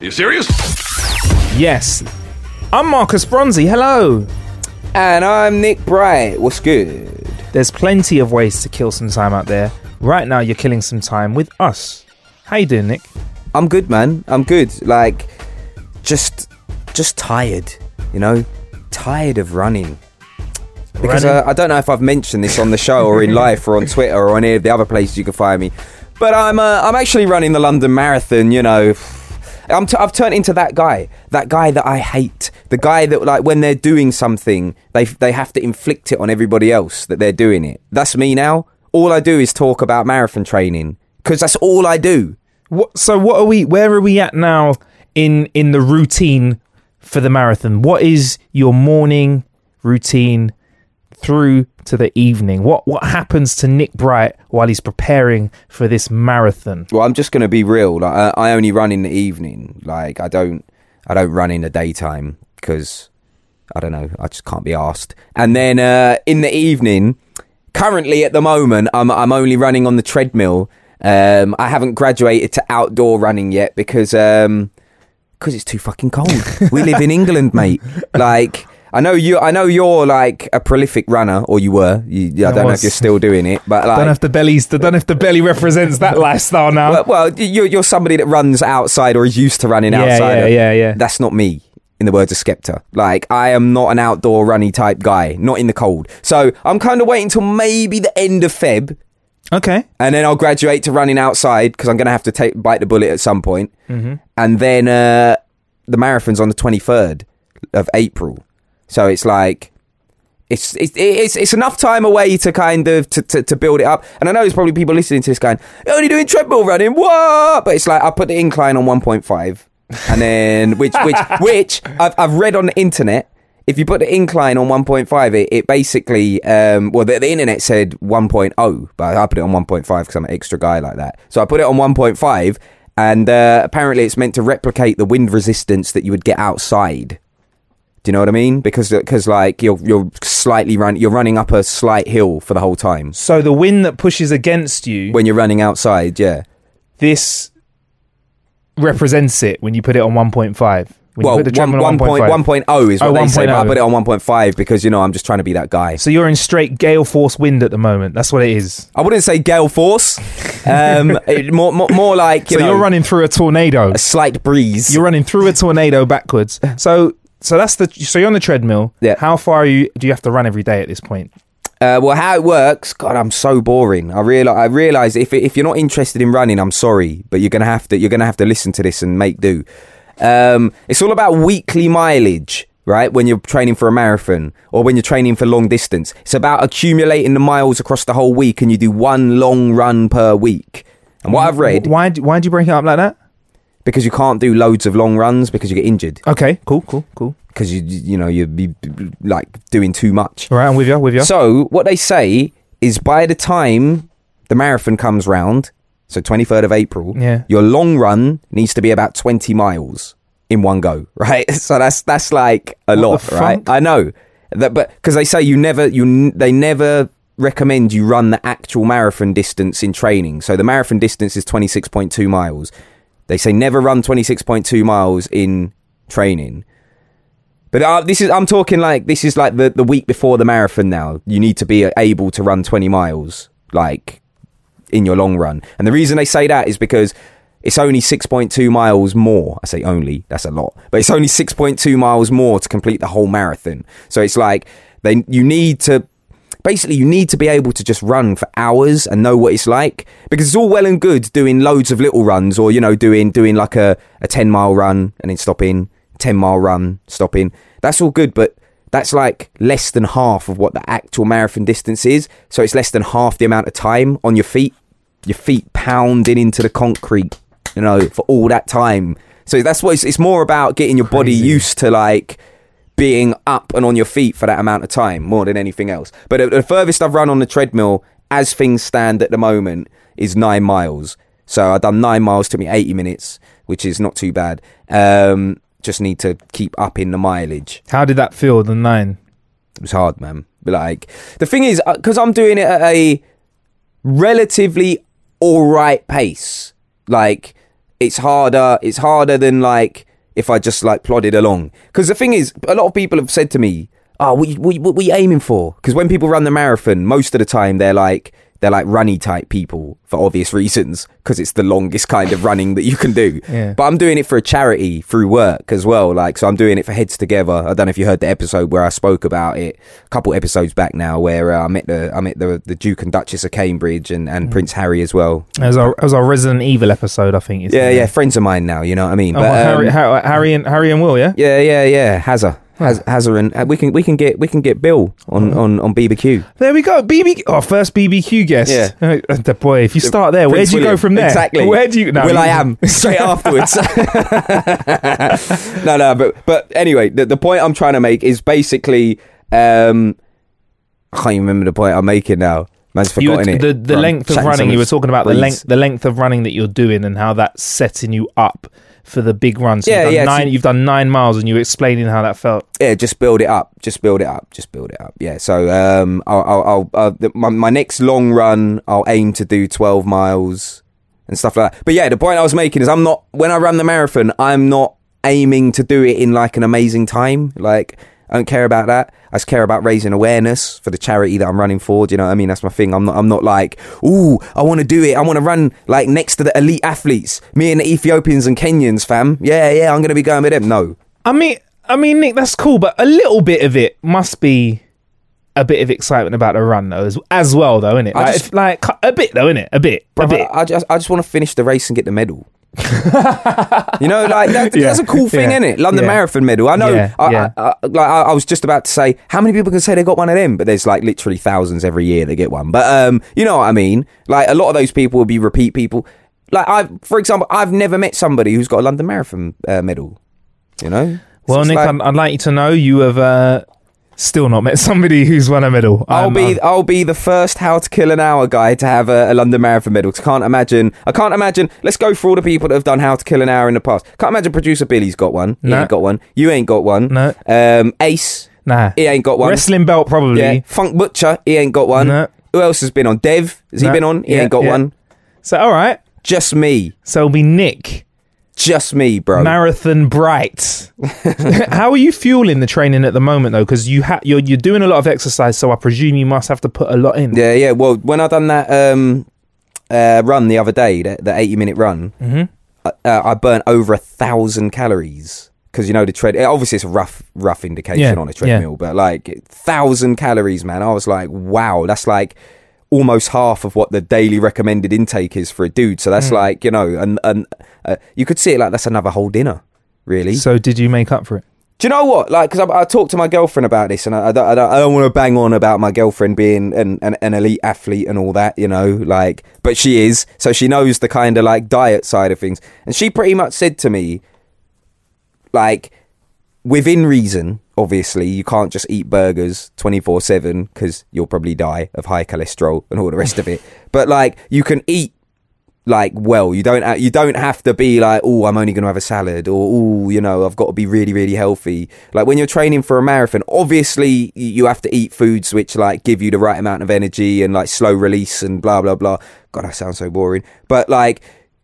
You serious? Yes. I'm Marcus Bronzy. Hello. And I'm Nick Bright. What's good? There's plenty of ways to kill some time out there. Right now, you're killing some time with us. How you doing, Nick? I'm good, man. I'm good. Like, just, just tired. You know, tired of running. Because Running? uh, I don't know if I've mentioned this on the show or in life or on Twitter or on any of the other places you can find me, but I'm uh, I'm actually running the London Marathon. You know, I'm t- I've turned into that guy, that guy that I hate, the guy that like when they're doing something, they they have to inflict it on everybody else that they're doing it. That's me now. All I do is talk about marathon training because that's all I do. What? So, what are we? Where are we at now in in the routine for the marathon? What is your morning routine through to the evening? What what happens to Nick Bright while he's preparing for this marathon? Well, I'm just going to be real. Like, I, I only run in the evening. Like, I don't, I don't run in the daytime because I don't know. I just can't be asked. And then uh, in the evening, currently at the moment, I'm I'm only running on the treadmill. Um, I haven't graduated to outdoor running yet because um, because it's too fucking cold. we live in England, mate. Like. I know you. I know you're like a prolific runner, or you were. You, I I don't know if you're still doing it, but like, don't know if the belly's. Don't know if the belly represents that lifestyle now. well, well, you're, you're somebody that runs outside or is used to running Yeah, outside. yeah, yeah, yeah. That's not me, in the words of Skepta. Like, I am not an outdoor runny type guy, not in the cold. So I'm kind of waiting till maybe the end of Feb, okay. and then I'll graduate to running outside because I'm going to have to take bite the bullet at some point. Mm-hmm. And then uh, the marathon's on the 23rd of April. So it's like. It's, it's it's it's enough time away to kind of to, to, to build it up, and I know there's probably people listening to this going, "You're only doing treadmill running, what?" But it's like I put the incline on 1.5, and then which which which I've I've read on the internet. If you put the incline on 1.5, it, it basically um well the, the internet said 1.0, but I put it on 1.5 because I'm an extra guy like that. So I put it on 1.5, and uh, apparently it's meant to replicate the wind resistance that you would get outside. Do you know what I mean? Because because like you're you're slightly run you're running up a slight hill for the whole time So the wind that pushes against you, when you're running outside. Yeah. this represents it when you put it on 1.5. When Well, you put the one, treadmill on one point, 1.5. 1.0 is what Oh, they say, but I put it on 1.5 because, you know, I'm just trying to be that guy. So you're in straight gale force wind at the moment. That's what it is. I wouldn't say gale force. Um, it- more, more, more like, you so know, you're running through a tornado. a slight breeze. You're running through a tornado backwards. So so that's the so you're on the treadmill. Yeah. How far are you do you have to run every day at this point? Uh, well, how it works? God, I'm so boring. I realize. I realize if if you're not interested in running, I'm sorry, but you're gonna have to you're gonna have to listen to this and make do. Um, it's all about weekly mileage, right? When you're training for a marathon or when you're training for long distance, it's about accumulating the miles across the whole week, and you do one long run per week. And what I've read, Why d- why do you break it up like that? Because you can't do loads of long runs because you get injured Okay, cool, cool, cool. because you you know you'd be like doing too much. All right, I'm with you, with you. So what they say is by the time the marathon comes round, so 23rd of April, Yeah. your long run needs to be about 20 miles in one go, right? So that's that's like a What lot, right? I know. That but because they say you never you they never recommend you run the actual marathon distance in training. So the marathon distance is 26.2 miles. They say never run 26.2 miles in training. But uh, this is I'm talking like this is like the the week before the marathon now. You need to be able to run 20 miles like in your long run. And the reason they say that is because it's only 6.2 miles more. I say only, that's a lot, but it's only 6.2 miles more to complete the whole marathon. So it's like they you need to basically you need to be able to just run for hours and know what it's like because it's all well and good doing loads of little runs or you know doing doing like a, a 10 mile run and then stopping 10 mile run stopping. That's all good but that's like less than half of what the actual marathon distance is. So it's less than half the amount of time on your feet your feet pounding into the concrete you know for all that time. So that's what it's, it's more about getting your body used to like being up and on your feet for that amount of time more than anything else. But the, the furthest I've run on the treadmill, as things stand at the moment, is nine miles. So I've done nine miles, took me 80 minutes, which is not too bad. Um, just need to keep up in the mileage. How did that feel? The nine. It was hard, man. But like, the thing is, because I'm doing it at a relatively alright pace, like, it's harder, it's harder than like, if I just like plodded along. Because the thing is, a lot of people have said to me, "Oh, what, what, what are you aiming for?" Because when people run the marathon, most of the time they're like they're like runny type people for obvious reasons because it's the longest kind of running that you can do. Yeah. But I'm doing it for a charity through work as well. Like, so I'm doing it for Heads Together. I don't know if you heard the episode where I spoke about it a couple episodes back now, where uh, I met the I met the the Duke and Duchess of Cambridge and, and Prince Harry as well. As our, was our Resident Evil episode, I think. Yeah, yeah, friends of mine now. You know what I mean? Oh, But, well, Harry, um, Har- Harry and Harry and Will, yeah. Yeah, yeah, yeah. Hazza. Haz, Hazza and uh, we can we can get we can get Bill on on on BBQ. There we go. BB. Oh, first BBQ guest. Yeah. Uh, the boy. If you start there, where do you go from there? Exactly. Where do you? No, Will I am straight afterwards. no, no, but but anyway, the, the point I'm trying to make is basically um, I can't even remember the point I'm making now. Man's were, it. the the length of running. You were talking about the length the length of running that you're doing and how that's setting you up for the big run. So Yeah, you've done yeah, Nine, so- you've done nine miles, and you were explaining how that felt. yeah, just build it up, just build it up, just build it up. Yeah. So um, I'll, I'll, I'll uh, the, my my next long run, I'll aim to do twelve miles and stuff like that. But yeah, the point I was making is I'm not when I run the marathon, I'm not aiming to do it in like an amazing time. Like I don't care about that. I just care about raising awareness for the charity that I'm running for. Do you know what I mean? That's my thing. I'm not. I'm not like, ooh, I want to do it. I want to run like next to the elite athletes. Me and the Ethiopians and Kenyans, fam. Yeah, yeah. I'm gonna be going with them. No, I mean, I mean, Nick, that's cool, but a little bit of it must be a bit of excitement about the run, though, as, as well, though, innit? Like, just- like a bit, though, innit? A bit, a bit. I just I just want to finish the race and get the medal. You know, like that, Yeah, that's a cool thing, yeah, isn't it? London yeah. Marathon medal. I know. Yeah, I, yeah. I, I, like I, was just about to say, how many people can say they got one of them? But there's like literally thousands every year that get one. But um, you know what I mean? Like a lot of those people will be repeat people. Like I, for example, I've never met somebody who's got a London Marathon uh, medal. You know. Well, Nick, like- I'd, I'd like you to know you have uh, still not met somebody who's won a medal. I'll Um, be I'll be the first How to Kill an Hour guy to have a, a London Marathon medal. 'cause I can't imagine. I can't imagine. Let's go through all the people that have done How to Kill an Hour in the past. Can't imagine producer Billy's got one. He No. ain't got one. You ain't got one. No. Um, Ace. nah. He ain't got one. Wrestling belt, probably. Yeah. Funk Butcher. He ain't got one. No. Who else has been on? Dev. Has he been on? He Yeah, ain't got yeah. one. So, all right. Just me. So it'll be Nick, Just me, bro. Marathon Bright. How are you fueling the training at the moment, though? Because you ha- you're you're doing a lot of exercise, so I presume you must have to put a lot in. yeah, yeah. Well, when I done that um, uh, run the other day, the, the eighty minute run, Mm-hmm. uh, uh, I burnt over a thousand calories because you know the tread. Obviously, it's a rough, rough indication Yeah, on a treadmill, but like thousand calories, man. I was like, wow, that's like almost half of what the daily recommended intake is for a dude. So Mm. that's like you know, and and uh, you could see it like that's another whole dinner, really. So did you make up for it? Do you know what? Like, because I, I talked to my girlfriend about this, and I, I don't, I don't, I don't want to bang on about my girlfriend being an, an, an elite athlete and all that, you know, like, but she is, so she knows the kind of like diet side of things, and she pretty much said to me, like, within reason, obviously, you can't just eat burgers twenty four seven because you'll probably die of high cholesterol and all the rest of it, but like, you can eat like well. You don't you don't have to be like oh i'm only going to have a salad or oh you know i've got to be really really healthy. Like when you're training for a marathon obviously you have to eat foods which like give you the right amount of energy and like slow release and blah blah blah. God i sound so boring. But like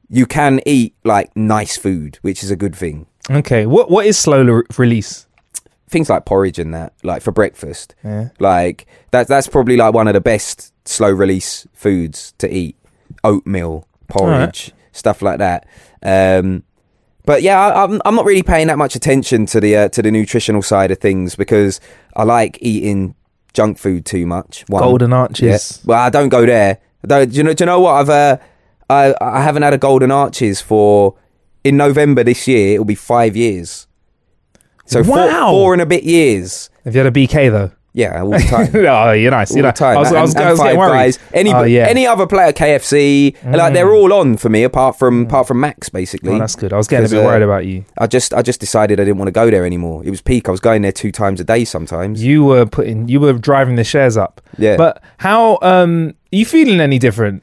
you can eat like nice food which is a good thing. Okay. What what is slow le- release? Things like porridge and that like for breakfast Yeah. like that that's probably like one of the best slow release foods to eat oatmeal porridge stuff like that. Um, but yeah, I, I'm I'm not really paying that much attention to the uh, to the nutritional side of things because I like eating junk food too much. One. Golden Yeah. Arches. Well, I don't go there. Don't, do you know? Do you know what? I've uh, I I haven't had a golden arches for in November this year. It'll be five years. So four, Wow. four and a bit years. Have you had a BK though? Yeah, all the time. oh, you're nice. all You're nice. time. I was, I was, And- I was getting worried. Guys. Any oh, yeah. any other player, KFC, like they're all on for me apart from apart from Maccies, basically. Oh, that's good. I was getting a bit uh, worried about you. I just I just decided I didn't want to go there anymore. It was peak. I was going there two times a day sometimes. You were putting, you were driving the shares up. Yeah. But how um are you feeling any different?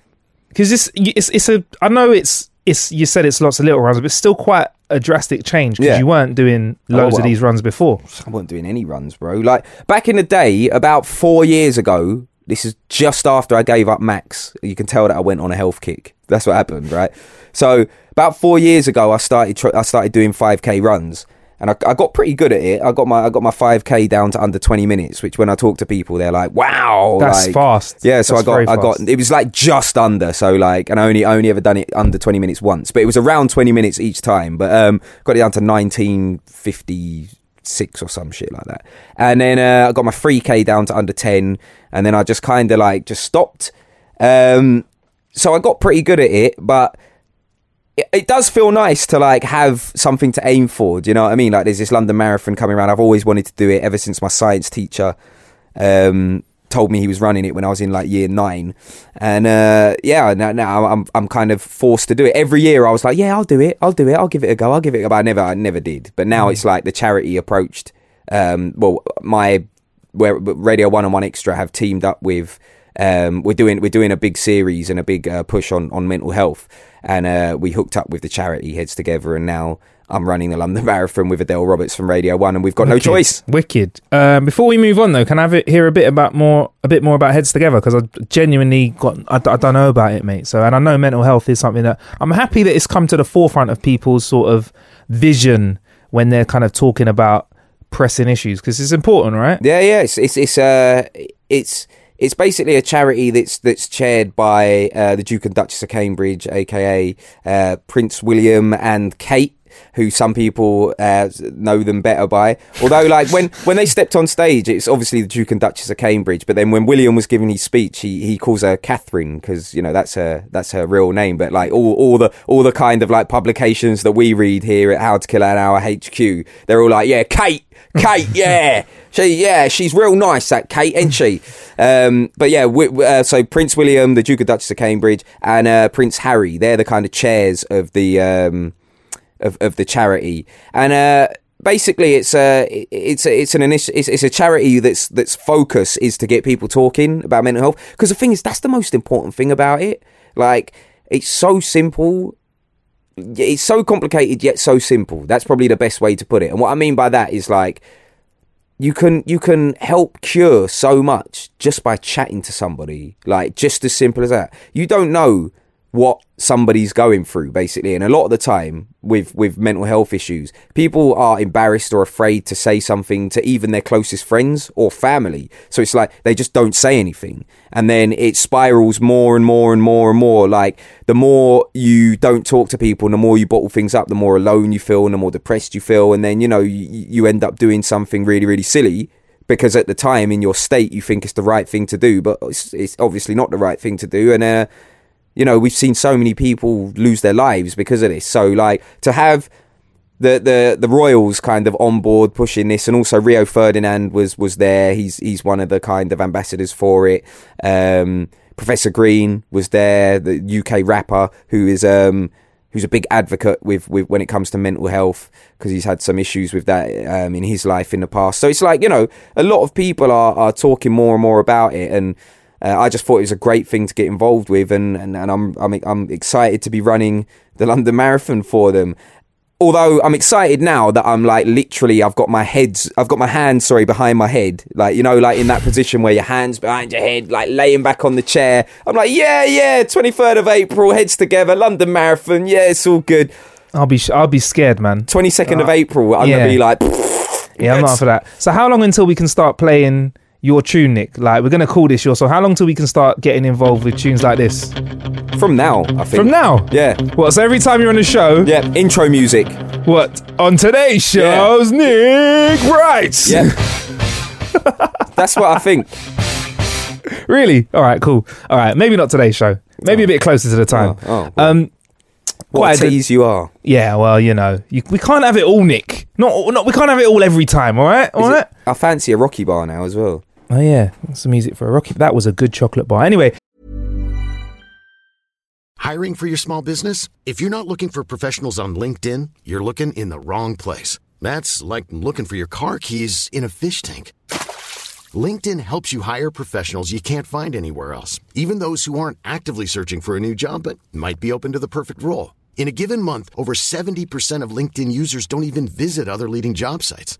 Because it's it's it's a I know it's it's you said it's lots of little runs, but it's still quite a drastic change because Yeah. you weren't doing Oh, loads of well. these runs before. I wasn't doing any runs, bro. Like back in the day, about four years ago. This is just after I gave up Maccies. You can tell that I went on a health kick. That's what happened, right? So about four years ago, I started. Tr- I started doing five k runs, and I, I got pretty good at it. I got my I got my five k down to under twenty minutes. Which when I talk to people, they're like, "Wow, That's like- fast. Yeah, so That's I got I got it was like just under. So like, and I only I only ever done it under twenty minutes once, but it was around twenty minutes each time. But um, got it down to nineteen fifty six or some shit like that. And then uh, I got my three k down to under ten, and then I just kind of like just stopped. Um, so I got pretty good at it, but it, it does feel nice to like have something to aim for. Do you know what I mean? Like there's this London Marathon coming around. I've always wanted to do it ever since my science teacher um, told me he was running it when I was in like year nine. And uh, yeah, now, now I'm I'm kind of forced to do it every year. I was like, yeah, I'll do it. I'll do it. I'll give it a go. I'll give it a go. But I never I never did. But now it's like the charity approached. Um, well, my where Radio One and One Extra have teamed up with. Um, we're doing we're doing a big series and a big uh, push on on mental health, and uh, we hooked up with the charity Heads Together, and now I'm running the London Marathon with Adele Roberts from Radio One, and we've got no choice. Wicked. Um, before we move on, though, can I have it, hear a bit about more, a bit more about Heads Together? Because I genuinely got, I, I don't know about it, mate. So, and I know mental health is something that I'm happy that it's come to the forefront of people's sort of vision when they're kind of talking about pressing issues because it's important, right? Yeah, yeah, it's it's it's uh it's it's basically a charity that's that's chaired by uh, the Duke and Duchess of Cambridge, aka uh, Prince William and Kate. Who some people uh, know them better by. Although, like when when they stepped on stage, it's obviously the Duke and Duchess of Cambridge. But then when William was giving his speech, he, he calls her Catherine because you know that's her that's her real name. But like all all the all the kind of like publications that we read here at How to Kill an Hour HQ, they're all like, yeah, Kate, Kate, yeah, she, yeah, she's real nice, that Kate, ain't she? Um, but yeah, wi- uh, so Prince William, the Duke and Duchess of Cambridge, and uh, Prince Harry, they're the kind of chairs of the um, of, of the charity, and uh, basically it's a it's a, it's an initi- it's, it's a charity that's that's focus is to get people talking about mental health because the thing is that's the most important thing about it. Like it's so simple it's so complicated yet so simple. That's probably the best way to put it. And what I mean by that is like you can you can help cure so much just by chatting to somebody. Like just as simple as that. You don't know what somebody's going through basically. And a lot of the time with with mental health issues people are embarrassed or afraid to say something to even their closest friends or family. So it's like they just don't say anything. And then it spirals more and more and more and more. Like the more you don't talk to people the more you bottle things up the more alone you feel and the more depressed you feel. And then you know you, you end up doing something really really silly because at the time in your state you think it's the right thing to do but it's, it's obviously not the right thing to do. And uh you know we've seen so many people lose their lives because of this. So like to have the the the royals kind of on board pushing this and also rio ferdinand was was there. He's he's one of the kind of ambassadors for it. Um professor green was there the uk rapper who is um who's a big advocate with, with when it comes to mental health because he's had some issues with that um, in his life in the past. So it's like you know a lot of people are, are talking more and more about it, and uh, I just thought it was a great thing to get involved with, and, and, and I'm, I'm I'm excited to be running the London Marathon for them. Although I'm excited now that I'm like literally, I've got my heads, I've got my hands, sorry, behind my head, like you know, like in that position where your hands behind your head, like laying back on the chair. I'm like, yeah, yeah, 23rd of April, heads together, London Marathon, yeah, it's all good. I'll be, I'll be scared, man. 22nd of April, I'm yeah. gonna be like, Yeah, I'm not for that. So, how long until we can start playing your tune, Nick? Like, we're gonna call this your song. How long till we can start getting involved with tunes like this? From now, I think. From now? Yeah. What? So every time you're on a show, Yeah. Intro music. what? On today's shows, Nick writes. Yeah. That's what I think. Really? All right, cool. All right, maybe not today's show. Maybe a bit closer to the time. Oh, oh, well. um, What Quite a a- tease you are. yeah. Well, you know, you, we can't have it all, Nick. Not, not. We can't have it all every time. All right. All Is right. it- I fancy a Rocky bar now as well. Oh yeah, some music for a rocky. That was a good chocolate bar. Anyway, Hiring for your small business? If you're not looking for professionals on LinkedIn, you're looking in the wrong place. That's like looking for your car keys in a fish tank. LinkedIn helps you hire professionals you can't find anywhere else, even those who aren't actively searching for a new job but might be open to the perfect role. In a given month, over 70% of LinkedIn users don't even visit other leading job sites.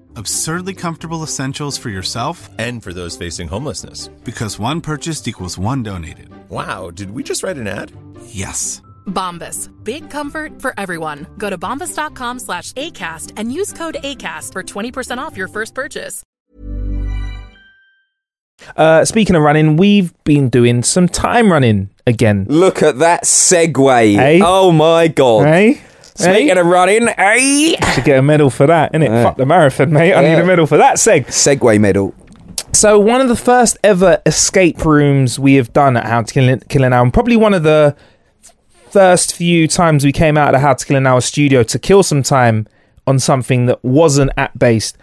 Absurdly comfortable essentials for yourself And for those facing homelessness. because one purchased equals one donated. Wow, did we just write an ad? Yes. Bombas. Big comfort for everyone. Go to bombas.com slash ACAST and use code ACAST for 20% off your first purchase. uh, speaking of running, we've been doing some time running again. Look at that segue. Hey? Oh my god. Hey, Speaking hey, of running, hey. to get a medal for that, innit? Yeah. Fuck the marathon, mate. I need a medal for that seg. segue medal. So one of the first ever escape rooms we have done at How to Kill, Kill an Hour, and probably one of the first few times we came out of the How to Kill an Hour studio to kill some time on something that wasn't app based.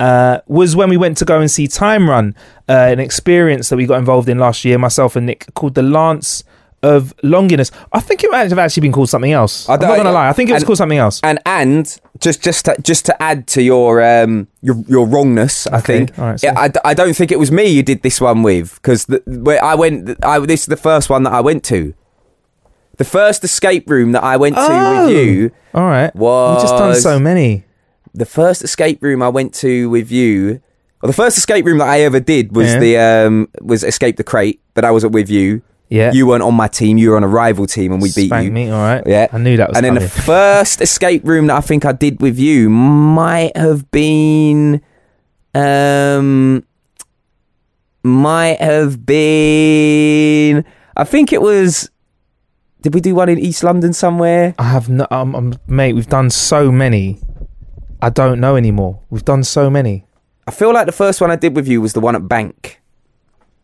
Uh, was when we went to go and see Time Run, uh, an experience that we got involved in last year, myself and Nick, called the Lance of Longinus. I think it might have actually been called something else. I I'm not gonna lie, I think it was and- called something else. And and just just to, just to add to your um your your wrongness, I think. right, so- I, I don't think it was me you did this one with because where I went, I this is the first one that I went to. The first escape room that I went to Oh. with you. All right, we've just done so many. The first escape room I went to with you. Well, the first escape room that I ever did was Yeah. the um was escape the crate, but I wasn't with you. Yeah. You weren't on my team. You were on a rival team, and we beat you. me, all right. Yeah, I knew that was And then coming. the first escape room that I think I did with you might have been, um, might have been. I think it was. Did we do one in East London somewhere? I have no, um, um, mate. We've done so many. I don't know anymore. We've done so many. I feel like the first one I did with you was the one at Bank.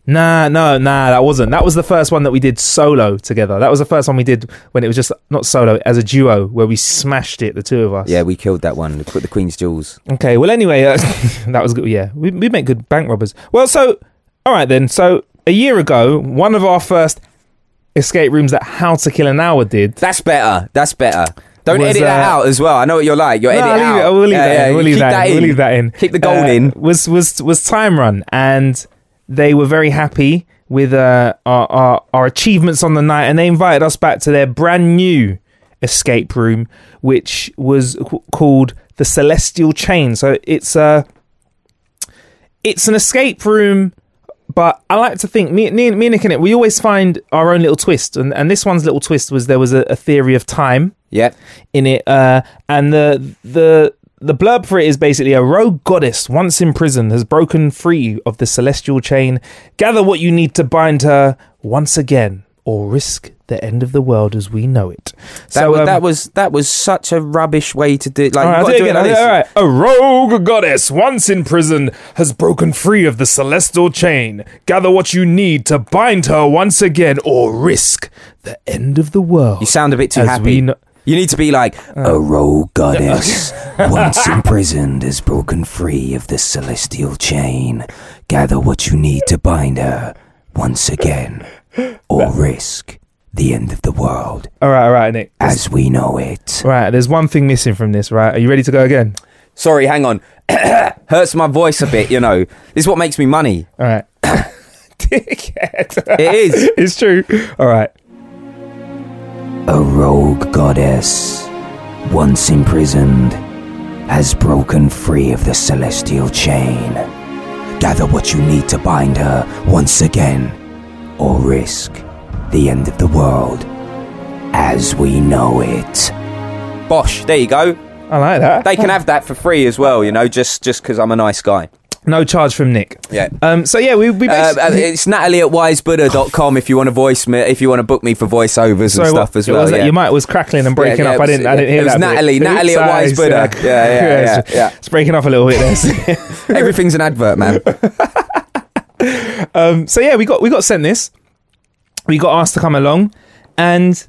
Nah, no, nah. That wasn't. That was the first one that we did solo together. That was the first one we did when it was just not solo as a duo, where we smashed it, the two of us. Yeah, we killed that one. Put the Queen's Jewels. Okay. Well, anyway, uh, that was good. Yeah, we we make good bank robbers. Well, so all right then. So a year ago, one of our first escape rooms that How to Kill an Hour did. That's better. That's better. Don't Was, edit that uh, out as well. I know what you're like. You're No, edit I'll leave out. it. We'll leave Yeah, that yeah, in. We'll leave keep that, in. We'll leave that in. Keep the gold Uh, in. Was was was Time Run, and they were very happy with uh, our, our our achievements on the night, and they invited us back to their brand new escape room, which was called the Celestial Chain. So it's a it's an escape room. But I like to think me, me, me and Nick in it, we always find our own little twist, and, and this one's little twist was there was a, a theory of time, Yeah. in it, uh, and the the the blurb for it is basically a rogue goddess once in prison has broken free of the celestial chain. Gather what you need to bind her once again, or risk the end of the world as we know it. That, so was, um, that was that was such a rubbish way to do. Like all do it like All this. A rogue goddess, once in prison, has broken free of the celestial chain. Gather what you need to bind her once again, or risk the end of the world. You sound a bit too happy. You need to be like uh. a rogue goddess, once imprisoned, is broken free of the celestial chain. Gather what you need to bind her once again, or risk the end of the world All right, all right, Nick. as we know it. All right, there's one thing missing from this. Right, are you ready to go again? Sorry, hang on. Hurts my voice a bit, you know. This is what makes me money. All right. Dickhead. It is. it's true. All right. A rogue goddess, once imprisoned, has broken free of the celestial chain. Gather what you need to bind her once again, or risk the end of the world as we know it. Bosh, there you go. I like that. They can have that for free as well, you know, just just because I'm a nice guy. No charge from Nick. Yeah. Um. So yeah, we we Uh, basically, uh, it's Natalie at wisebuddha.com if you want to voice me, if you want to book me for voiceovers Sorry, and what- stuff as well. was that? yeah. Your mic was crackling and breaking Yeah, yeah, up. I didn't. I didn't hear it was that. bit. Natalie, Natalie at Oops, Wise Buddha. Yeah, yeah, yeah, it's, yeah. it's breaking off a little bit there. Everything's an advert, man. um. So yeah, we got we got sent this. We got asked to come along, and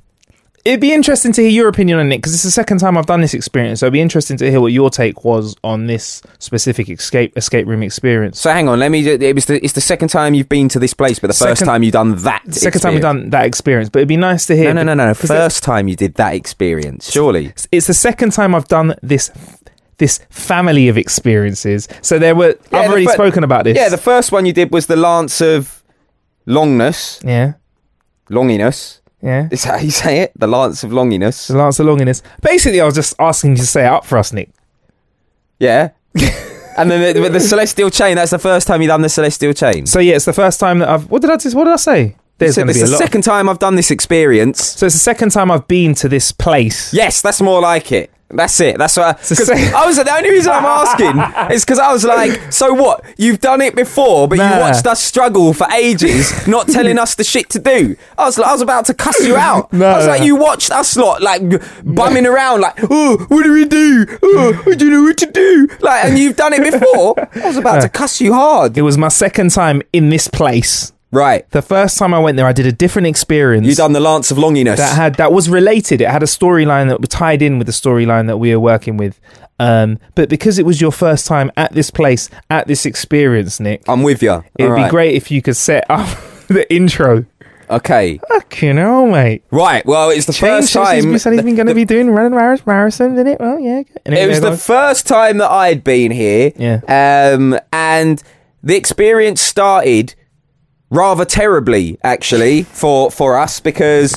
it'd be interesting to hear your opinion on it because it's the second time I've done this experience. So it'd be interesting to hear what your take was on this specific escape escape room experience. So hang on, let me. It was the, it's the second time you've been to this place, but the first time you've done that. Second time we've done that experience, but it'd be nice to hear. No, no, no, no. First time you did that experience, surely. it's the second time I've done this this family of experiences. So there were Yeah, I've already fir- spoken about this. Yeah, the first one you did was the Lance of Longness, yeah, Longiness. Yeah. Is that how you say it? The Lance of Longiness. The Lance of Longiness. Basically, I was just asking you to say it up for us, Nick. Yeah. and then the, the Celestial Chain. That's the first time you've done the Celestial Chain. So yeah, it's the first time that I've. What did I just? What did I say? There's So it's be a the second time I've done this experience. so it's the second time I've been to this place. Yes, that's more like it. That's it. That's what. Because I was the only reason I'm asking is because I was like, so what? You've done it before, but Nah. you watched us struggle for ages, not telling us the shit to do. I was, like, I was about to cuss you out. No, I was like, you watched us lot like bumming around, like, oh, what do we do? Oh, I don't know what to do. Like, and you've done it before. I was about to cuss you hard. It was my second time in this place. Right. The first time I went there, I did a different experience. You done the Lance of Longiness. that had that was related. It had a storyline that was tied in with the storyline that we were working with. Um, but because it was your first time at this place, at this experience, Nick, I'm with you. it'd be great if you could set up the intro. Okay. Fucking hell, mate. Right. Well, it's the Change first time. He said he's been going to be doing running marath- marathons in it. Well, yeah. And It was the first time that I'd been here. Yeah. Um, and the experience started rather terribly, actually, for, for us because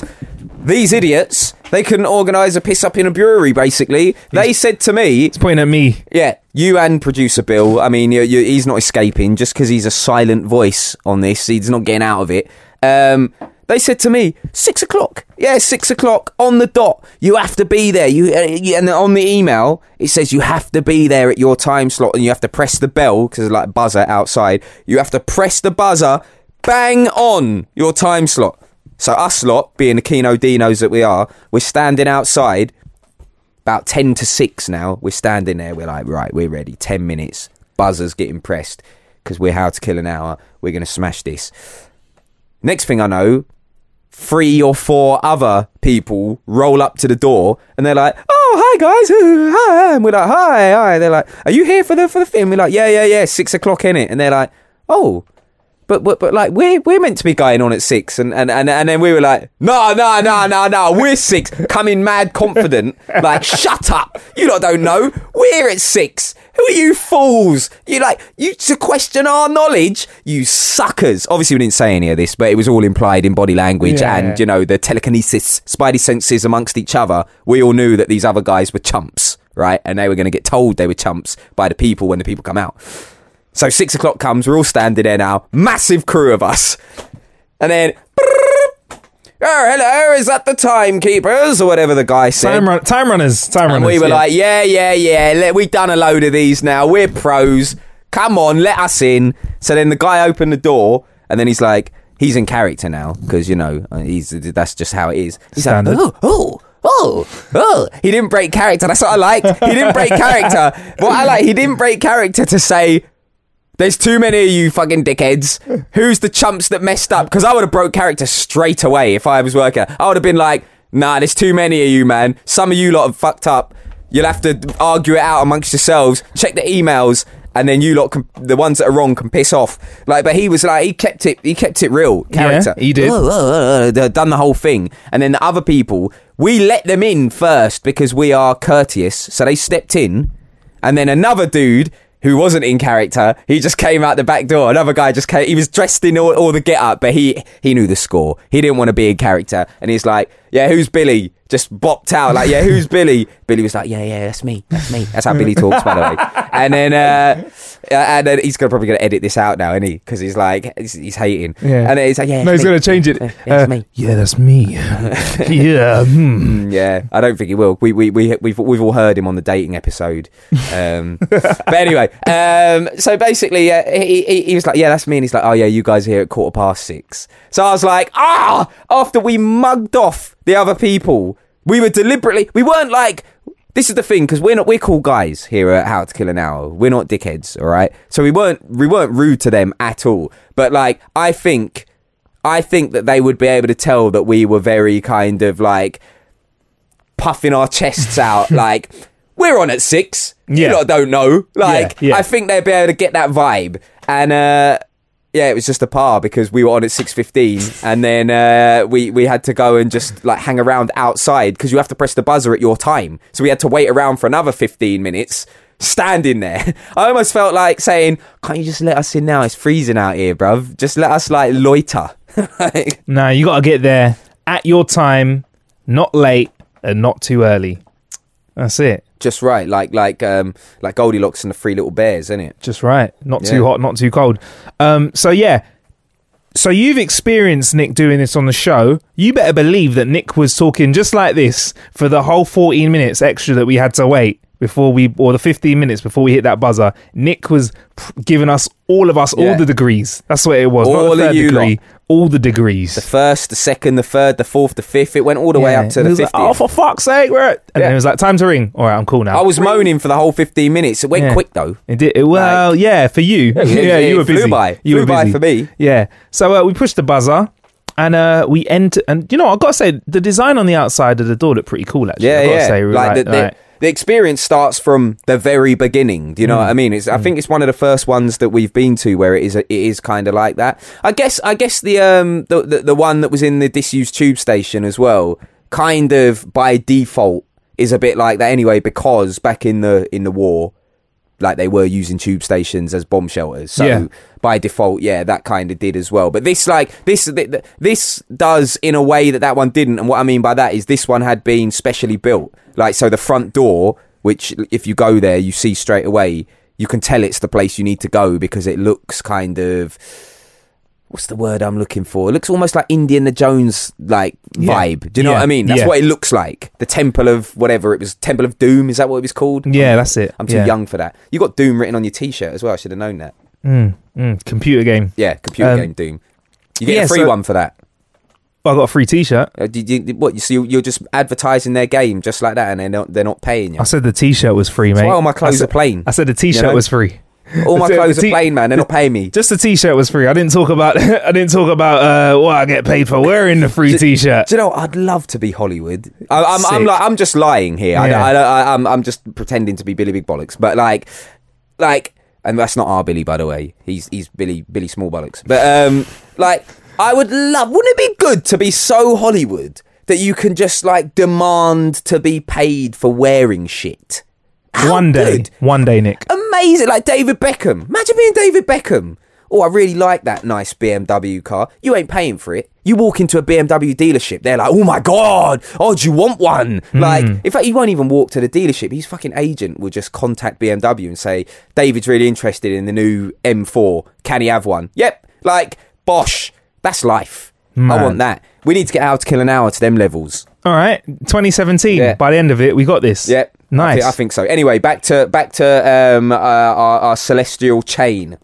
these idiots, they couldn't organise a piss up in a brewery, basically. They said to me, It's pointing at me. yeah, you and producer Bill. I mean, you, you, he's not escaping just because he's a silent voice on this. He's not getting out of it. Um, they said to me, six o'clock. Yeah, six o'clock on the dot. You have to be there. You, uh, you and on the email it says you have to be there at your time slot, and you have to press the bell because there's like a buzzer outside. You have to press the buzzer, bang on your time slot. So us lot, being the Kino Dinos that we are, we're standing outside about 10 to 6 now. We're standing there. We're like, right, we're ready. 10 minutes. Buzzer's getting pressed because we're how to kill an hour. We're going to smash this. Next thing I know, three or four other people roll up to the door and they're like, oh, hi guys. Hi. And we're like, hi, hi. They're like, are you here for the, for the film? We're like, yeah, yeah, yeah. Six o'clock in it. And they're like, oh, but, but but like we're we're meant to be going on at six and and, and, and then we were like no no no no no we're six. Coming mad confident. Like shut up. You lot don't know. We're at six. Who are you fools? You like you to question our knowledge you suckers. Obviously we didn't say any of this but it was all implied in body language Yeah. and you know the telekinesis spidey senses amongst each other. We all knew that these other guys were chumps right? And they were going to get told they were chumps by the people when the people come out so six o'clock comes, we're all standing there now, massive crew of us. And then, oh, hello, is that the timekeepers? Or whatever the guy said. Time, run- time runners. Time and runners. we were yeah. like, yeah, yeah, yeah, we've done a load of these now, we're pros. Come on, let us in. So then the guy opened the door, and then he's like, he's in character now, because, you know, uh, he's that's just how it is. He's Standard. like, oh, oh. Oh, oh, he didn't break character. That's what I liked. He didn't break character. What I like, he didn't break character to say, there's too many of you fucking dickheads. Who's the chumps that messed up? Because I would have broke character straight away if I was working. I would have been like, Nah, there's too many of you, man. Some of you lot have fucked up. You'll have to argue it out amongst yourselves. Check the emails, and then you lot, can, the ones that are wrong, can piss off. Like, but he was like, he kept it, he kept it real. Character. he did. Oh, oh, oh, done the whole thing, and then the other people, we let them in first because we are courteous. So they stepped in, and then another dude who wasn't in character, he just came out the back door. Another guy just came. He was dressed in all, all the get up, but he he knew the score. He didn't want to be in character, and he's like, "Yeah, who's Billy?" Just bopped out like, "Yeah, who's Billy?" Billy was like, "Yeah, yeah, that's me, that's me." That's how Billy talks, by the way. And then uh, and then he's gonna probably gonna edit this out now, isn't he? Because he's like he's, he's hating. Yeah. And then he's like, "Yeah, No, he's me. going to change it. Yeah, Uh, me. yeah, that's me. yeah. hmm. Mm, Yeah, I don't think he will. We we we we've we've all heard him on the dating episode. Um, but anyway, um, so basically, uh, he, he he was like, "Yeah, that's me," and he's like, "Oh yeah, you guys are here at quarter past six. So I was like, "Ah!" After we mugged off the other people, we were deliberately. We weren't like. This is the thing because we're not we're cool guys here at How to Kill an Hour. We're not dickheads, all right. So we weren't we weren't rude to them at all. But like, I think. I think that they would be able to tell that we were very kind of like puffing our chests out, like we're on at six. Yeah. You don't know. Like Yeah, yeah. I think they'd be able to get that vibe. And uh yeah, it was just a par because we were on at six fifteen, and then uh, we we had to go and just like hang around outside because you have to press the buzzer at your time. So we had to wait around for another fifteen minutes, standing there. I almost felt like saying, "Can't you just let us in now? It's freezing out here, bruv. Just let us like loiter." Like, Nah, you got to get there at your time, not late and not too early. That's it. Just right, like like um like Goldilocks and the Three Little Bears, isn't it? Just right. Not too hot, not too cold. Um, so yeah. So you've experienced Nick doing this on the show. You better believe that Nick was talking just like this for the whole 14 minutes extra that we had to wait before we, or the 15 minutes before we hit that buzzer. Nick was giving us all of us all the degrees. That's what it was. All not the third degree. lot. All the degrees. The first, the second, the third, the fourth, the fifth. It went all the way up to And the was like, oh, for fuck's sake, right? And Yeah. then it was like, time to ring. All right, I'm cool now. I was moaning for the whole fifteen minutes. It went Yeah. quick though. It did. It, well, Like- yeah, for you. Yeah, yeah, you were flew busy. by. You Flew were by busy. for me. Yeah. So uh, we pushed the buzzer, and uh, we enter. And you know, I've got to say, the design on the outside of the door looked pretty cool. Actually, Yeah, yeah. Say, were like, the, the, like- the experience starts from the very beginning. Do you Mm. know what I mean? It's, I think it's one of the first ones that we've been to where it is. It is kind of like that. I guess. I guess the um the, the the one that was in the disused tube station as well, kind of by default, is a bit like that anyway. Because back in the in the war, like they were using tube stations as bomb shelters. So Yeah. by default, yeah, that kind of did as well. But this, like this, th- th- this does in a way that that one didn't. And what I mean by that is this one had been specially built. Like so, the front door, which if you go there, you see straight away. You can tell it's the place you need to go because it looks kind of. What's the word I'm looking for? It looks almost like Indiana Jones like Yeah. vibe. Do you know Yeah. what I mean? That's Yeah. what it looks like. The Temple of whatever it was, Temple of Doom. Is that what it was called? Yeah, I'm- that's it. I'm too young for that. You got Doom written on your T-shirt as well. I should have known that. mm, mm, computer game. Yeah, computer Um, game Doom. You get a free so- one for that. I got a free T-shirt. Uh, did you, what? So you- you're just advertising their game just like that, and they're not they're not paying you. I said the T-shirt was free, mate. That's why all my clothes said, are plain. I said the T-shirt You know? was free. All my The clothes T- are plain, man. They're not paying me. Just the T-shirt was free. I didn't talk about. I didn't talk about uh, what I get paid for wearing the free T-shirt. Do you know? I'd love to be Hollywood. I, I'm, I'm like I'm just lying here. I, Yeah. I, I, I'm I'm just pretending to be Billy Big Bollocks. But like, like, and that's not our Billy, by the way. He's he's Billy Billy Small Bollocks. But um, like, I would love. Wouldn't it be good to be so Hollywood that you can just like demand to be paid for wearing shit? How one day, good? one day, Nick. amazing. Like David Beckham. Imagine being David Beckham. Oh, I really like that nice BMW car. You ain't paying for it. You walk into a BMW dealership, they're like, oh my God, oh, do you want one? Hmm. Like, in fact, he won't even walk to the dealership. His fucking agent will just contact BMW and say, David's really interested in the new M4. Can he have one? Yep. Like, bosh. That's life. I want that. We need to get out to kill an hour to them levels. All right, 2017. Yeah. By the end of it, we got this. Yep. I nice. I think so. Anyway, back to back to um, uh, our, our celestial chain.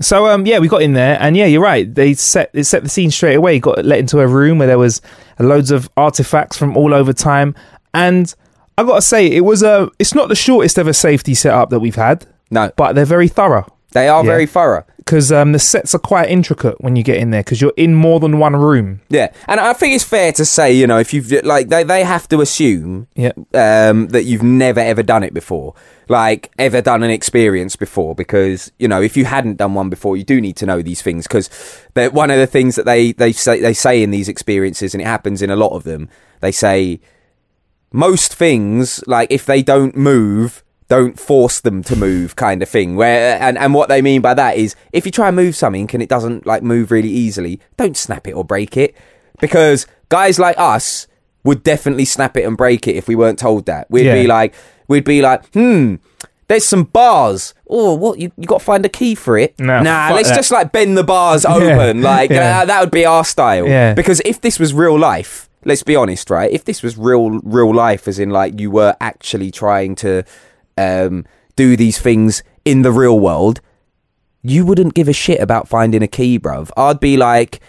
So um yeah, we got in there and yeah, you're right. They set they set the scene straight away. Got let into a room where there was loads of artifacts from all over time, and I gotta say it was a. It's not the shortest ever safety setup that we've had, No, but they're very thorough. They are Yeah. very thorough. because um, the sets are quite intricate when you get in there because you're in more than one room. Yeah, and I think it's fair to say, you know, if you've like they they have to assume Yeah. um, that you've never ever done it before, like ever done an experience before, because you know if you hadn't done one before, you do need to know these things because one of the things that they they say they say in these experiences, and it happens in a lot of them, they say most things like if they don't move don't force them to move kind of thing where and, and what they mean by that is if you try and move something and it doesn't like move really easily don't snap it or break it because guys like us would definitely snap it and break it if we weren't told that we'd be like we'd be like hmm there's some bars. Oh, what you, you got to find a key for it? No, nah, let's that. just like bend the bars open. Like yeah. uh, that would be our style. Yeah. Because if this was real life, let's be honest, right? If this was real, real life, as in like you were actually trying to um, do these things in the real world, you wouldn't give a shit about finding a key, bruv. I'd be like,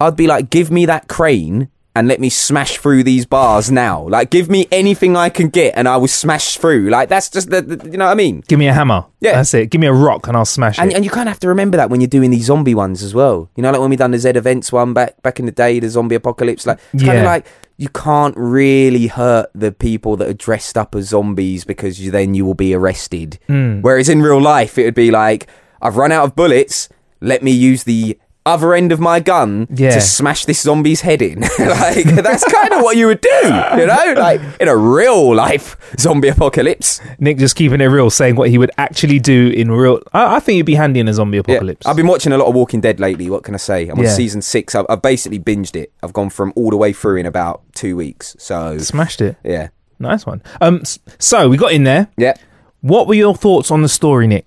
I'd be like, give me that crane and let me smash through these bars now. Like, give me anything I can get and I will smash through. Like, that's just the, the you know what I mean? Give me a hammer. Yeah. that's it. Give me a rock and I'll smash And, it. and you kind of have to remember that when you're doing these zombie ones as well. You know, like when we done the Z events one back back in the day, the zombie apocalypse. Like, it's kind of Yeah. like you can't really hurt the people that are dressed up as zombies because you, then you will be arrested. Hmm. Whereas in real life, it would be like, I've run out of bullets. Let me use the other end of my gun Yeah. to smash this zombie's head in. like that's kind of what you would do, you know, like in a real life zombie apocalypse. Nick just keeping it real, saying what he would actually do in real. I, I think he'd be handy in a zombie apocalypse. Yeah. I've been watching a lot of Walking Dead lately. What can I say? I'm on season six. I've, I've basically binged it. I've gone from all the way through in about two weeks. So Smashed it. yeah, Nice one. Um, so we got in there. yeah. What were your thoughts on the story, Nick?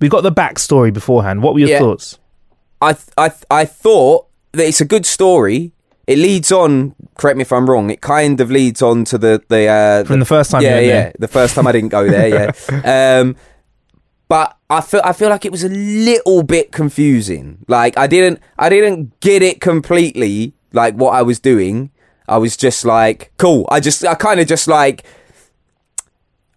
We got the backstory beforehand. What were your Yeah. thoughts? I th- I th- I thought that it's a good story. It leads on. Correct me if I'm wrong. It kind of leads on to the the uh, From the first time you Yeah, yeah. there. The first time I didn't go there. Yeah. um, but I feel I feel like it was a little bit confusing. Like I didn't I didn't get it completely. Like what I was doing. I was just like, cool. I just I kind of just like.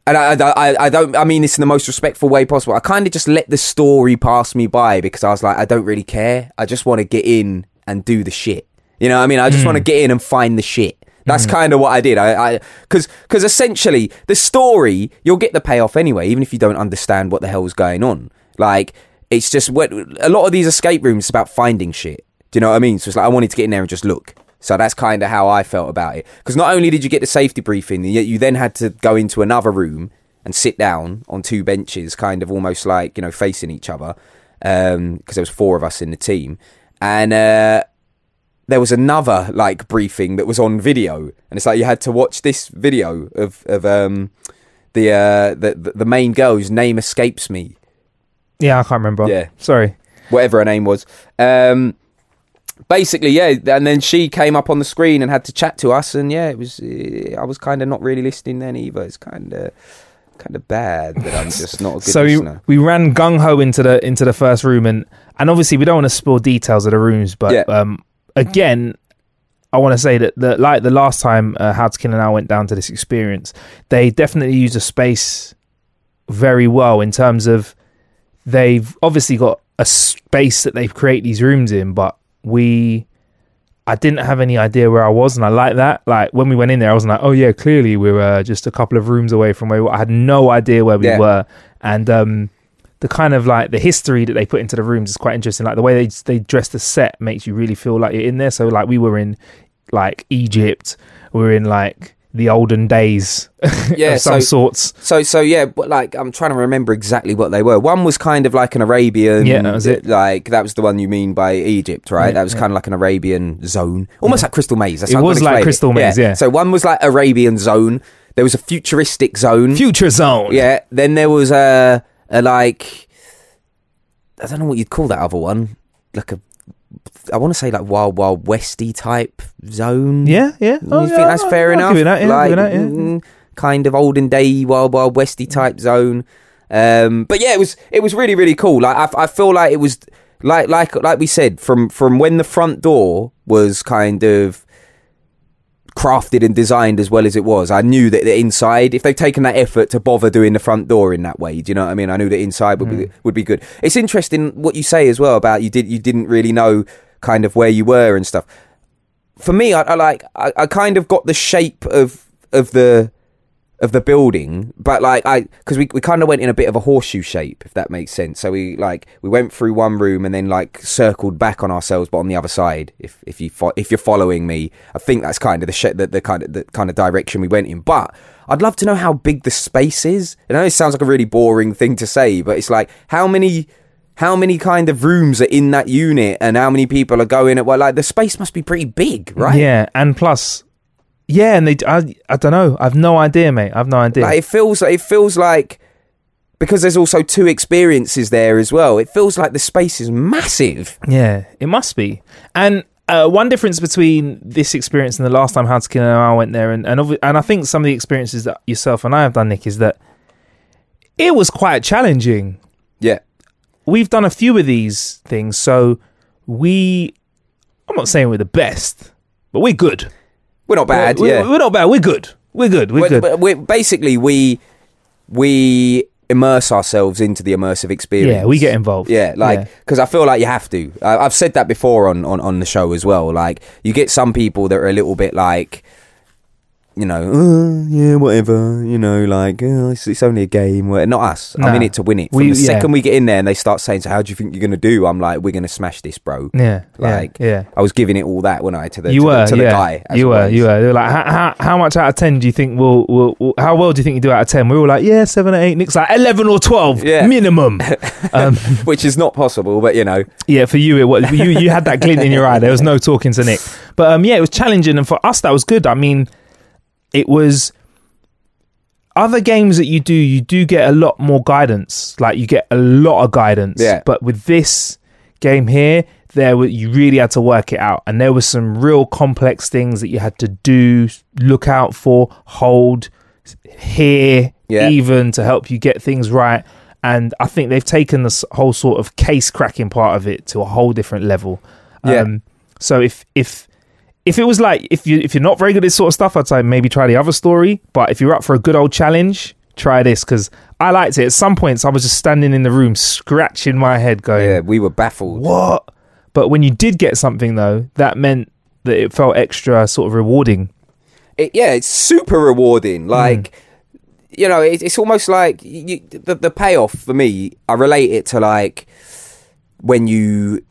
And I, I, I don't. I mean this in the most respectful way possible. I kind of just let the story pass me by because I was like, I don't really care. I just want to get in and do the shit. You know what I mean? I just want to hmm. get in and find the shit. That's hmm. kind of what I did. I, I, because, because essentially the story, you'll get the payoff anyway, even if you don't understand what the hell's going on. Like, it's just what a lot of these escape rooms is about finding shit. Do you know what I mean? So it's like I wanted to get in there and just look. So that's kind of how I felt about it. Because not only did you get the safety briefing, you you then had to go into another room and sit down on two benches, kind of almost like you know facing each other, because there was four of us in the team, and uh, there was another like briefing that was on video, and it's like you had to watch this video of of um, the, uh, the the main girl whose name escapes me, Yeah, I can't remember. Yeah. Sorry. whatever her name was. Um, basically, yeah, and then she came up on the screen and had to chat to us, and yeah, it was. Uh, I was kind of not really listening then either. It's kind of kind of bad that I'm just not a good so we, listener. we ran gung ho into the into the first room, and and obviously we don't want to spoil details of the rooms, but Yeah. um, again, I want to say that the like the last time uh, How to Kill an Hour went down to this experience, they definitely use a space very well in terms of they've obviously got a space that they create these rooms in, but we. I didn't have any idea where I was, and I like that. Like when we went in there, I was like, "Oh yeah, clearly we were uh, just a couple of rooms away from where we were. I had no idea where we Yeah. were." And um, the kind of like the history that they put into the rooms is quite interesting. Like the way they they dress the set makes you really feel like you're in there. So like we were in like Egypt, we were in like the olden days Yeah, of some so- sorts. So so yeah, but like I'm trying to remember exactly what they were. One was kind of like an Arabian. Yeah, that was it. Like that was the one you mean by Egypt, right? Yeah, that was kind of like an Arabian zone, almost like Crystal Maze. That's It was like Crystal Maze, yeah. So one was like Arabian zone. There was a futuristic zone. Future Zone. Yeah. Then there was a, a like I don't know what you'd call that other one. Like a I want to say like Wild Wild Westy type zone. yeah, yeah. You Oh, think yeah, that's I'll- fair enough? That, yeah, like, that, yeah. mm, kind of olden day Wild Wild Westy type zone. Um, but yeah, it was it was really really cool. Like I, I feel like it was like like like we said from from when the front door was kind of crafted and designed as well as it was. I knew that the inside, if they've taken that effort to bother doing the front door in that way, do you know what I mean? I knew the inside would be hmm. would be good. It's interesting what you say as well about you did you didn't really know kind of where you were and stuff. For me, I, I like I, I kind of got the shape of of the of the building, but like I, because we, we kind of went in a bit of a horseshoe shape, if that makes sense. So we like we went through one room and then like circled back on ourselves, but on the other side. If if you fo- if you're following me, I think that's kind of the sh- the, the kind of the kind of direction we went in. But I'd love to know how big the space is. I know it sounds like a really boring thing to say, but it's like how many. How many kind of rooms are in that unit, and how many people are going? At, well, like the space must be pretty big, right? Yeah, and plus, yeah, and they, I, I don't know. I've no idea, mate. I've no idea. Like it feels like it feels like because there's also two experiences there as well. It feels like the space is massive. Yeah, it must be. And uh, one difference between this experience and the last time How to Kill an Hour went there, and and, and I think some of the experiences that yourself and I have done, Nick, is that it was quite challenging. Yeah. We've done a few of these things, so we. I'm not saying we're the best, but we're good. We're not bad, We're, yeah. we're not bad. We're good. We're good. We're But- good. we're, basically, we we immerse ourselves into the immersive experience. Yeah, we get involved. Yeah, like Yeah. because I feel like you have to. I, I've said that before on, on on the show as well. Like you get some people that are a little bit like. You know, "Uh, yeah, whatever. You know, like uh, it's, it's only a game. Not us. I'm Nah. in it to win it. From We- the yeah. second we get in there and they start saying, "So how do you think you're going to do?" I'm like, "We're going to smash this, bro." yeah, Like, yeah, yeah. I was giving it all that when I to the you to, were, the, to the yeah. guy. you were, you were. They were like, how, how, how much out of ten do you think will, will, will? How well do you think you do out of ten? We were all like, yeah, seven or eight. Nick's like eleven or twelve, Yeah. minimum. um, which is not possible, but you know, yeah, for you, it was you. You had that glint in your eye. There was no talking to Nick, but um, yeah, it was challenging, and for us, that was good. I mean, it was. Other games that you do, you do get a lot more guidance. Like you get a lot of guidance. Yeah. But with this game here, there were, you really had to work it out, and there were some real complex things that you had to do, look out for, hold, hear, Yeah. even to help you get things right. And I think they've taken this whole sort of case cracking part of it to a whole different level. Yeah. Um, so if if if it was like if you if you're not very good at this sort of stuff, I'd say maybe try the other story. But if you're up for a good old challenge, try this because I liked it. At some points, I was just standing in the room scratching my head, going, yeah, we were baffled. "What?" But when you did get something though, that meant that it felt extra sort of rewarding. it, yeah, it's super rewarding. Hmm. Like, you know, it, it's almost like you, the the payoff for me. I relate it to like when you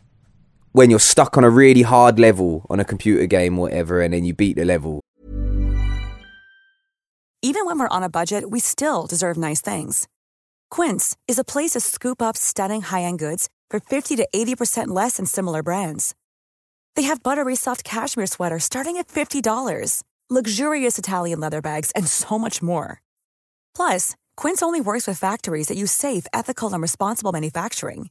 when you're stuck on a really hard level on a computer game or whatever, and then you beat the level. Even when we're on a budget, we still deserve nice things. Quince is a place to scoop up stunning high-end goods for 50 to 80% less than similar brands. They have buttery soft cashmere sweaters starting at $50, luxurious Italian leather bags, and so much more. Plus, Quince only works with factories that use safe, ethical, and responsible manufacturing.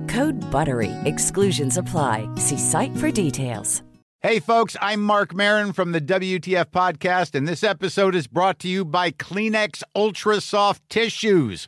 Code BUTTERY. Exclusions apply. See site for details. Hey, folks, I'm Marc Maron from the WTF Podcast, and this episode is brought to you by Kleenex Ultra Soft Tissues,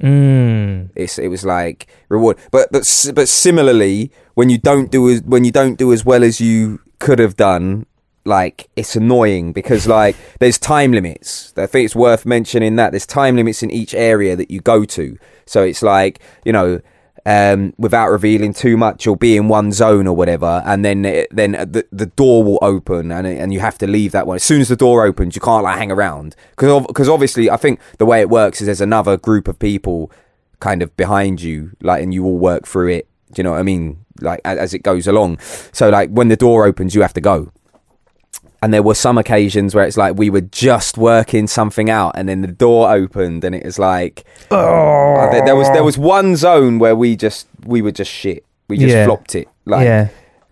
Mm. It's it was like reward, but but but similarly, when you don't do as when you don't do as well as you could have done, like it's annoying because like there's time limits. I think it's worth mentioning that there's time limits in each area that you go to. So it's like you know um, without revealing too much, you'll be in one zone or whatever, and then then the, the door will open, and and you have to leave that one. As soon as the door opens, you can't like hang around because because obviously I think the way it works is there's another group of people kind of behind you, like, and you all work through it. Do you know what I mean? Like as it goes along. So like when the door opens, you have to go. And there were some occasions where it's like we were just working something out, and then the door opened, and it was like, oh, there, there was there was one zone where we just we were just shit. We just Yeah. flopped it, like, yeah.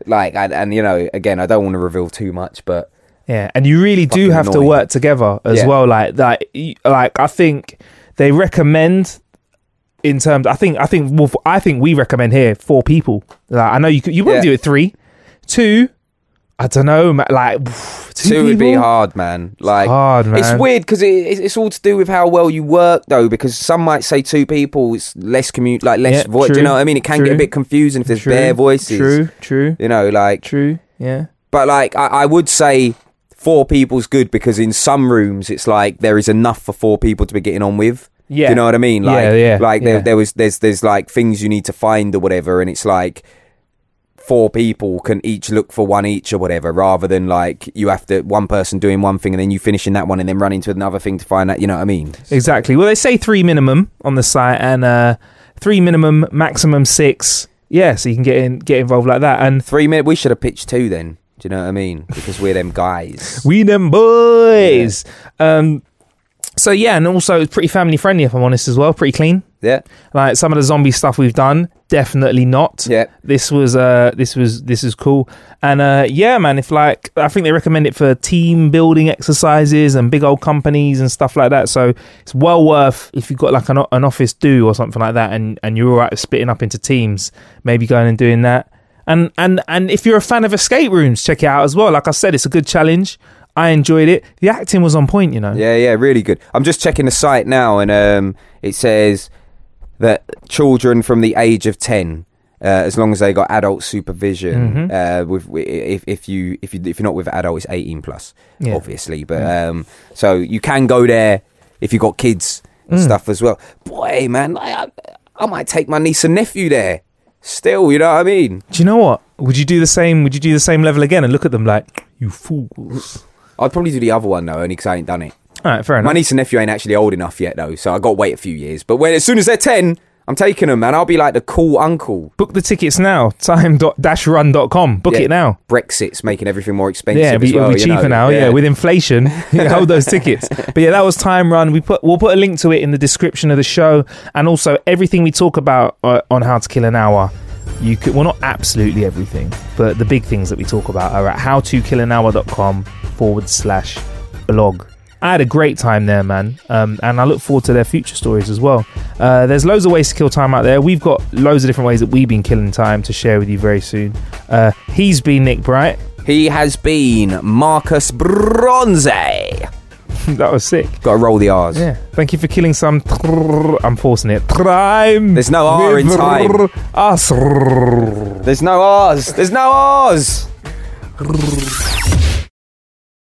like, and, and you know, again, I don't want to reveal too much, but Yeah, and you really do have to work together as Yeah. well. Like, like, y- like I think they recommend in terms. I think, I think, well, I think we recommend here four people. Like, I know you could, you wouldn't Yeah. do it three, two. I don't know, ma- like two, two would be hard, man. Like hard, man. It's weird because it, it's it's all to do with how well you work, though. Because some might say two people, it's less commute, like less Yeah, voice. Do you know what I mean? It can get a bit confusing if there's True, bare voices. True, true, You know, like true. Yeah, But like, I, I would say four people's good because in some rooms it's like there is enough for four people to be getting on with. Yeah. Do you know what I mean? Like, Yeah, yeah, like yeah. There, there was there's there's like things you need to find or whatever, and it's like four people can each look for one each or whatever, rather than like you have to one person doing one thing and then you finishing that one and then running to another thing to find that. You know what I mean? exactly. Well, they say three minimum on the site, and uh three minimum, maximum six. Yeah, so you can get in, get involved like that, and Three minutes. We should have pitched two then. Do you know what I mean? Because we're them guys. We them boys. Um, so yeah, and also it's pretty family friendly. If I'm honest, as well, pretty clean. Yeah. Like some of the zombie stuff we've done, definitely not. Yeah. This was uh, this was this is cool, and uh, yeah, man. If like, I think they recommend it for team building exercises and big old companies and stuff like that. So it's well worth if you've got like an, an office do or something like that, and and you're alright with splitting up into teams, maybe going and doing that. And and and if you're a fan of escape rooms, check it out as well. Like I said, it's a good challenge. I enjoyed it. The acting was on point, you know. Yeah, yeah, really good. I'm just checking the site now, and um, it says that children from the age of ten, uh, as long as they got adult supervision, Mm-hmm. uh, with if if you if you if you're not with adult, it's 18 plus, Yeah. obviously. But um, so you can go there if you've got kids and Mm. stuff as well. Boy, man, I, I, I might take my niece and nephew there. Still, you know what I mean? Do you know what? Would you do the same? Would you do the same level again and look at them like you fools? I'd probably do the other one though, only because I ain't done it. All right, fair enough. My niece and nephew ain't actually old enough yet, though, so I got to wait a few years. But when as soon as they're ten, I'm taking them, man. I'll be like the cool uncle. Book the tickets now. Time.run.com. Book Yeah. it now. Brexit's making everything more expensive. Yeah, it'll be, as well, it'll be you cheaper know. now. Yeah. with inflation, hold those tickets. But yeah, that was Time Run. We put we'll put a link to it in the description of the show, and also everything we talk about uh, on How to Kill an Hour. You could well not absolutely everything, but the big things that we talk about are at howtokillanhour.com forward slash blog. I had a great time there, man, um, and I look forward to their future stories as well. Uh, there's loads of ways to kill time out there. We've got loads of different ways that we've been killing time to share with you very soon. Uh, he's been Nick Bright. He has been Marcus Bronze. That was sick. Got to roll the R's. Yeah. Thank you for killing some. I'm forcing it. Time. There's no R in time. Us. There's no R's. There's no R's.